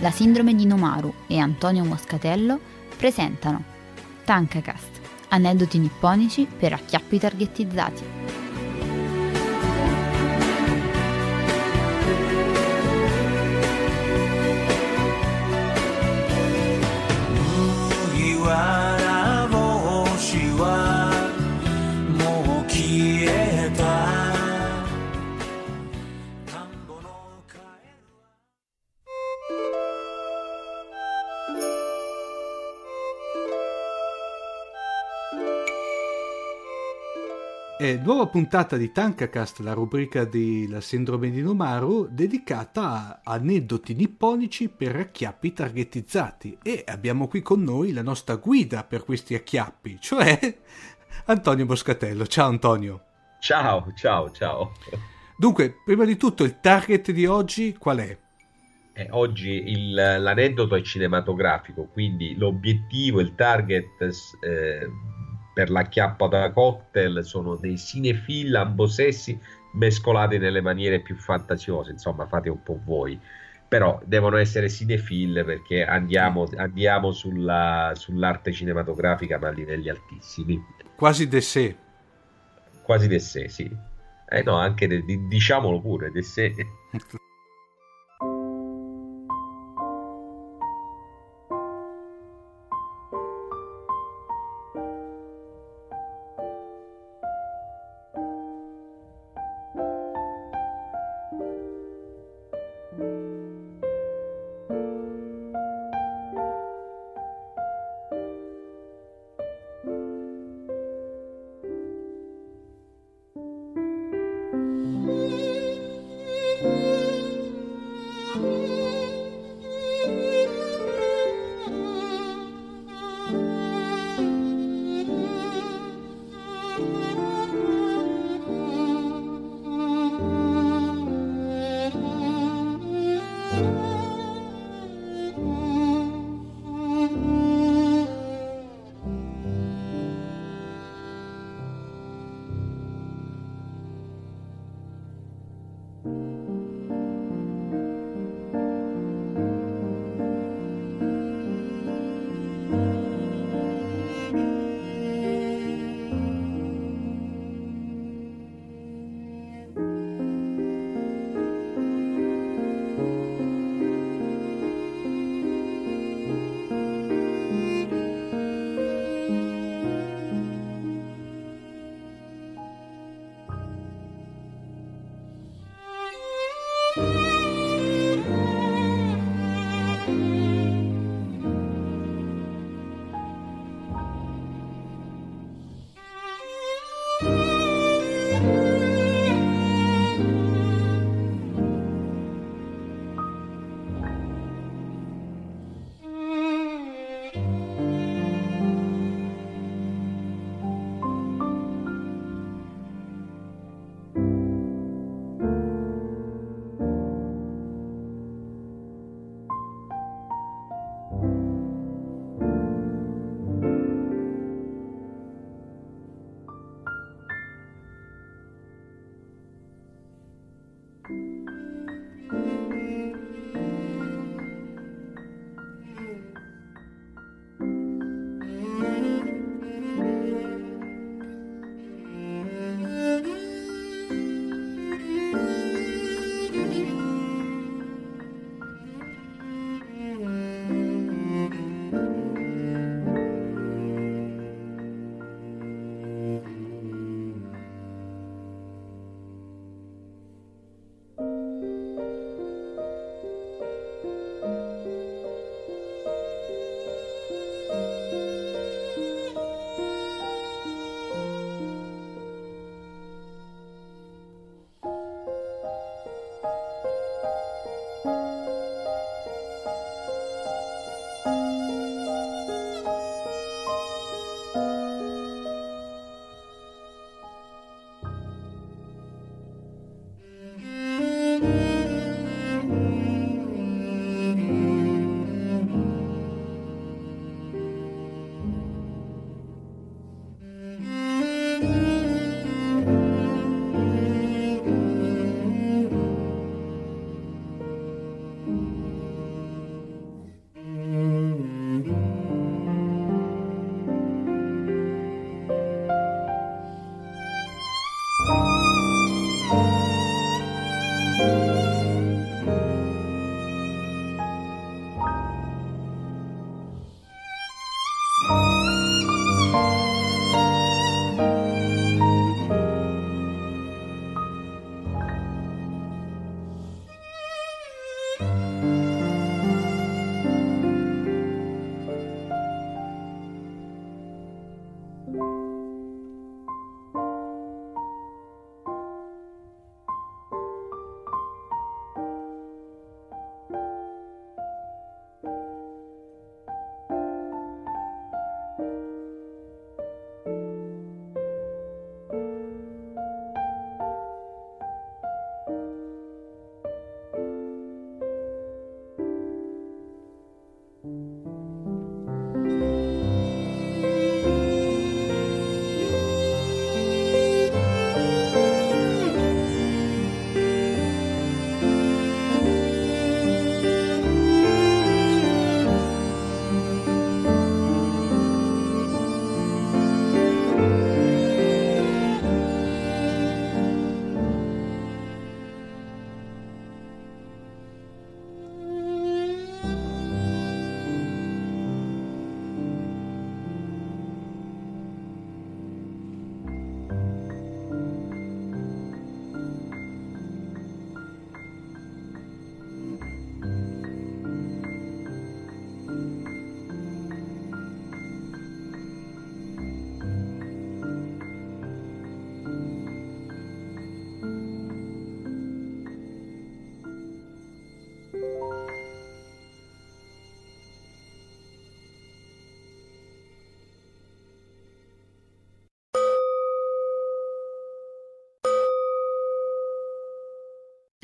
La sindrome di Nomaru e Antonio Moscatello presentano Tankacast, aneddoti nipponici per acchiappi targetizzati. Eh, nuova puntata di Tankacast, la rubrica di La sindrome di Nomaru, dedicata a aneddoti nipponici per acchiappi targetizzati. E abbiamo qui con noi la nostra guida per questi acchiappi, cioè Antonio Moscatello. Ciao Antonio. Ciao, ciao, ciao. Dunque, prima di tutto, il target di oggi qual è? Eh, oggi il, l'aneddoto è cinematografico, quindi l'obiettivo, il target eh, per la chiappa da cocktail sono dei cinefil ambosessi mescolati nelle maniere più fantasiose, insomma fate un po' voi. Però devono essere cinefil perché andiamo, andiamo sulla, sull'arte cinematografica ma a livelli altissimi. Quasi de sé. Quasi de sé, sì. Eh no, anche de, diciamolo pure, de sé.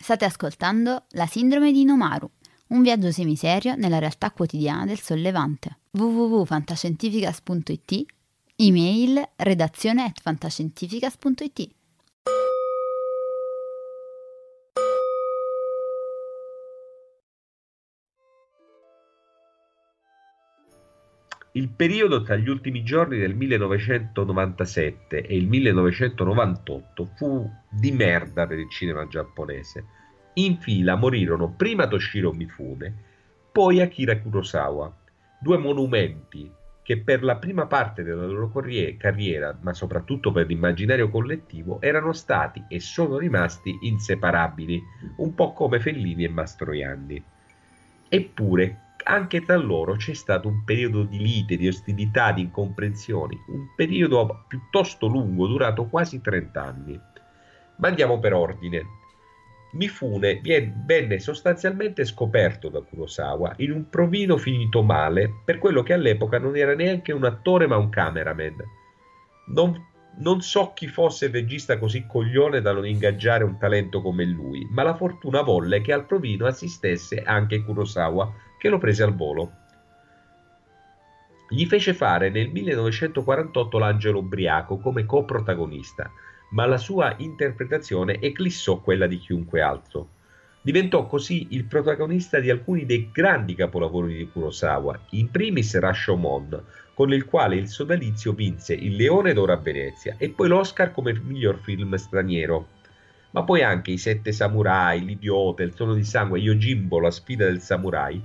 State ascoltando La sindrome di Nomaru, un viaggio semiserio nella realtà quotidiana del sollevante. www.fantascientificas.it Email redazione at fantascientificas.it Il periodo tra gli ultimi giorni del 1997 e il 1998 fu di merda per il cinema giapponese. In fila morirono prima Toshiro Mifune, poi Akira Kurosawa, due monumenti che per la prima parte della loro carriera, ma soprattutto per l'immaginario collettivo, erano stati e sono rimasti inseparabili, un po' come Fellini e Mastroianni. Eppure anche tra loro c'è stato un periodo di lite, di ostilità, di incomprensioni, un periodo piuttosto lungo, durato quasi 30 anni. Ma andiamo per ordine. Mifune venne sostanzialmente scoperto da Kurosawa in un provino finito male per quello che all'epoca non era neanche un attore ma un cameraman. Non, non so chi fosse il regista così coglione da non ingaggiare un talento come lui, ma la fortuna volle che al provino assistesse anche Kurosawa che lo prese al volo. Gli fece fare nel 1948 l'angelo ubriaco come coprotagonista, ma la sua interpretazione eclissò quella di chiunque altro. Diventò così il protagonista di alcuni dei grandi capolavori di Kurosawa, in primis Rashomon, con il quale il sodalizio vinse il Leone d'Oro a Venezia e poi l'Oscar come miglior film straniero. Ma poi anche I Sette Samurai, L'Idiota, Il Trono di Sangue, Yojimbo, La sfida del samurai,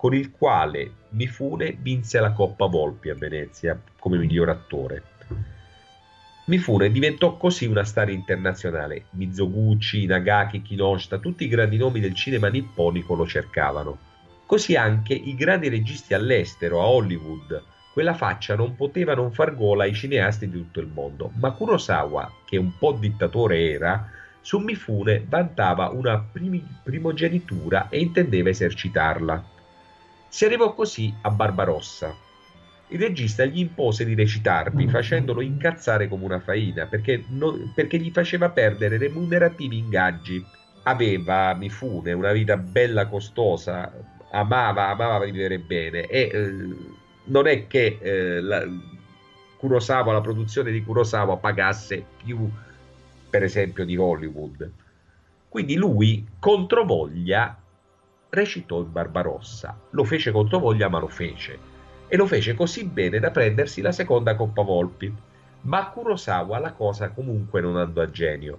con il quale Mifune vinse la Coppa Volpi a Venezia come miglior attore. Mifune diventò così una star internazionale. Mizoguchi, Nagaki, Kinoshita, tutti i grandi nomi del cinema nipponico lo cercavano. Così anche i grandi registi all'estero, a Hollywood. Quella faccia non poteva non far gola ai cineasti di tutto il mondo, ma Kurosawa, che un po' dittatore era, su Mifune vantava una primogenitura e intendeva esercitarla. Si arrivò così a Barbarossa. Il regista gli impose di recitarvi facendolo incazzare come una faina perché, non, perché gli faceva perdere remunerativi ingaggi. Aveva, Mifune, una vita bella costosa, amava, amava vivere bene e eh, non è che eh, la, Kurosawa, la produzione di Kurosawa pagasse più, per esempio, di Hollywood. Quindi lui, controvoglia, recitò in Barbarossa. Lo fece contro voglia, ma lo fece. E lo fece così bene da prendersi la seconda Coppa Volpi. Ma a Kurosawa la cosa comunque non andò a genio.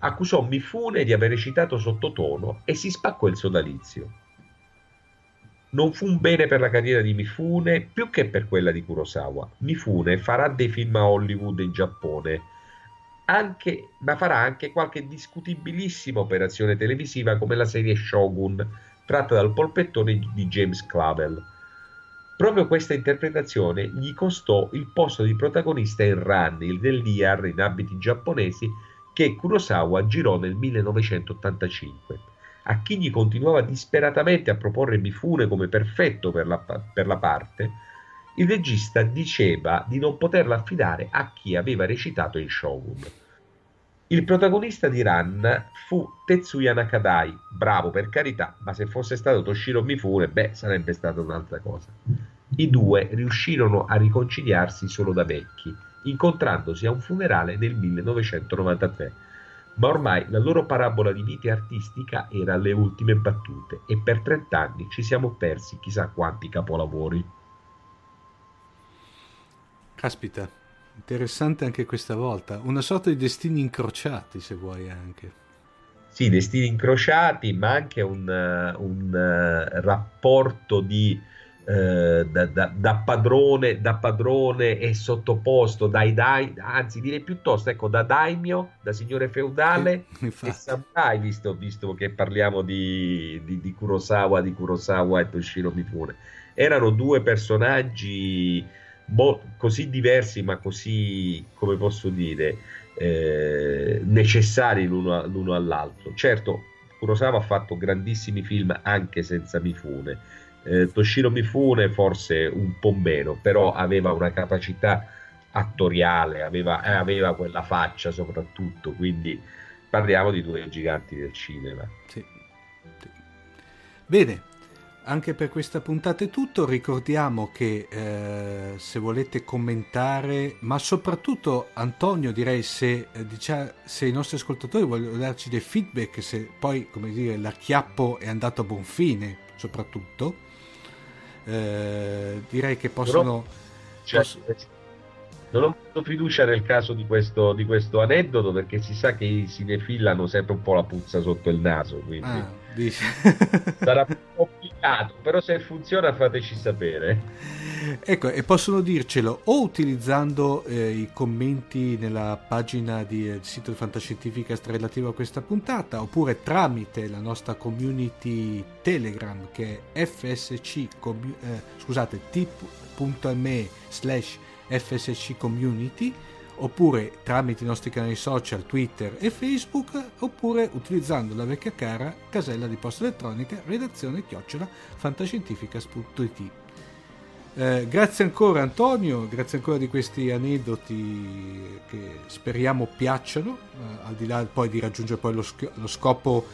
Accusò Mifune di aver recitato sottotono e si spaccò il sodalizio. Non fu un bene per la carriera di Mifune più che per quella di Kurosawa. Mifune farà dei film a Hollywood in Giappone, anche, ma farà anche qualche discutibilissima operazione televisiva come la serie Shogun, tratta dal polpettone di James Clavel. Proprio questa interpretazione gli costò il posto di protagonista in Run, dell'IAR in abiti giapponesi, che Kurosawa girò nel 1985. A chi gli continuava disperatamente a proporre Mifune come perfetto per la, per la parte, il regista diceva di non poterla affidare a chi aveva recitato in Shogun. Il protagonista di Run fu Tetsuya Nakadai, bravo per carità, ma se fosse stato Toshiro Mifune, beh, sarebbe stata un'altra cosa. I due riuscirono a riconciliarsi solo da vecchi, incontrandosi a un funerale nel 1993. Ma ormai la loro parabola di vita artistica era alle ultime battute e per 30 anni ci siamo persi chissà quanti capolavori. Caspita, Interessante anche questa volta, una sorta di destini incrociati se vuoi anche. Sì, destini incrociati, ma anche un, un uh, rapporto di, uh, da, da, da, padrone, da, padrone, e sottoposto, dai, dai, anzi direi piuttosto ecco, da daimio, da signore feudale eh, e samurai, visto, visto, che parliamo di, di, di Kurosawa, di Kurosawa e Toshiro Mifune. Erano due personaggi mo- così diversi, ma così, come posso dire, eh, necessari l'uno, l'uno, all'altro. Certo, Kurosawa ha fatto grandissimi film anche senza Mifune. Eh, Toshiro Mifune forse un po' meno, però aveva una capacità attoriale, aveva, aveva quella faccia soprattutto, quindi parliamo di due giganti del cinema. Sì. Bene, anche per questa puntata è tutto. Ricordiamo che eh, se volete commentare, ma soprattutto Antonio, direi se, eh, se i nostri ascoltatori vogliono darci dei feedback, se poi come dire l'acchiappo è andato a buon fine, soprattutto, eh, direi che possono. Cioè, poss- non ho molto fiducia nel caso di questo, di questo, aneddoto perché si sa che i cinefili hanno sempre un po' la puzza sotto il naso. Quindi ah, sarà complicato, però se funziona fateci sapere. Ecco, e possono dircelo o utilizzando eh, i commenti nella pagina di, del sito di Fantascientifica relativo a questa puntata, oppure tramite la nostra community Telegram che è fsc, eh, scusate, tip.me slash FSC Community oppure tramite i nostri canali social Twitter e Facebook oppure utilizzando la vecchia cara casella di posta elettronica redazione chiocciola fantascientificas.it eh, grazie ancora Antonio, grazie ancora di questi aneddoti che speriamo piacciono, eh, al di là poi di raggiungere poi lo, sc- lo scopo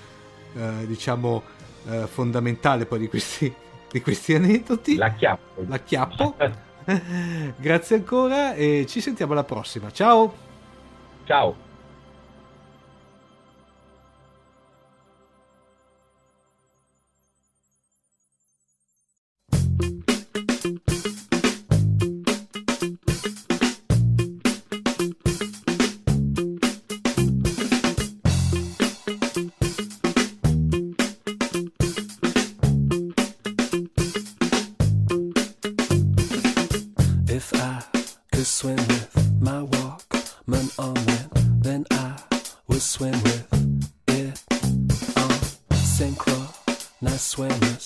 eh, diciamo eh, fondamentale poi di questi, di questi aneddoti. L'acchiappo. L'acchiappo. Grazie ancora e ci sentiamo alla prossima. Ciao. Ciao. to swim with my Walkman on it. Then I would swim with it on synchronized swimming.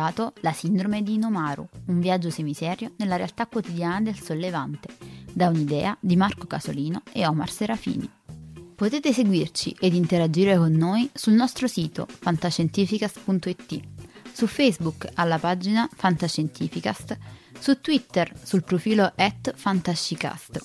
Ascoltato La sindrome di Inomaru, un viaggio semiserio nella realtà quotidiana del sollevante, da un'idea di Marco Casolino e Omar Serafini. Potete seguirci ed interagire con noi sul nostro sito fantascientificast.it, su Facebook alla pagina Fantascientificast, su Twitter sul profilo at fantascicast,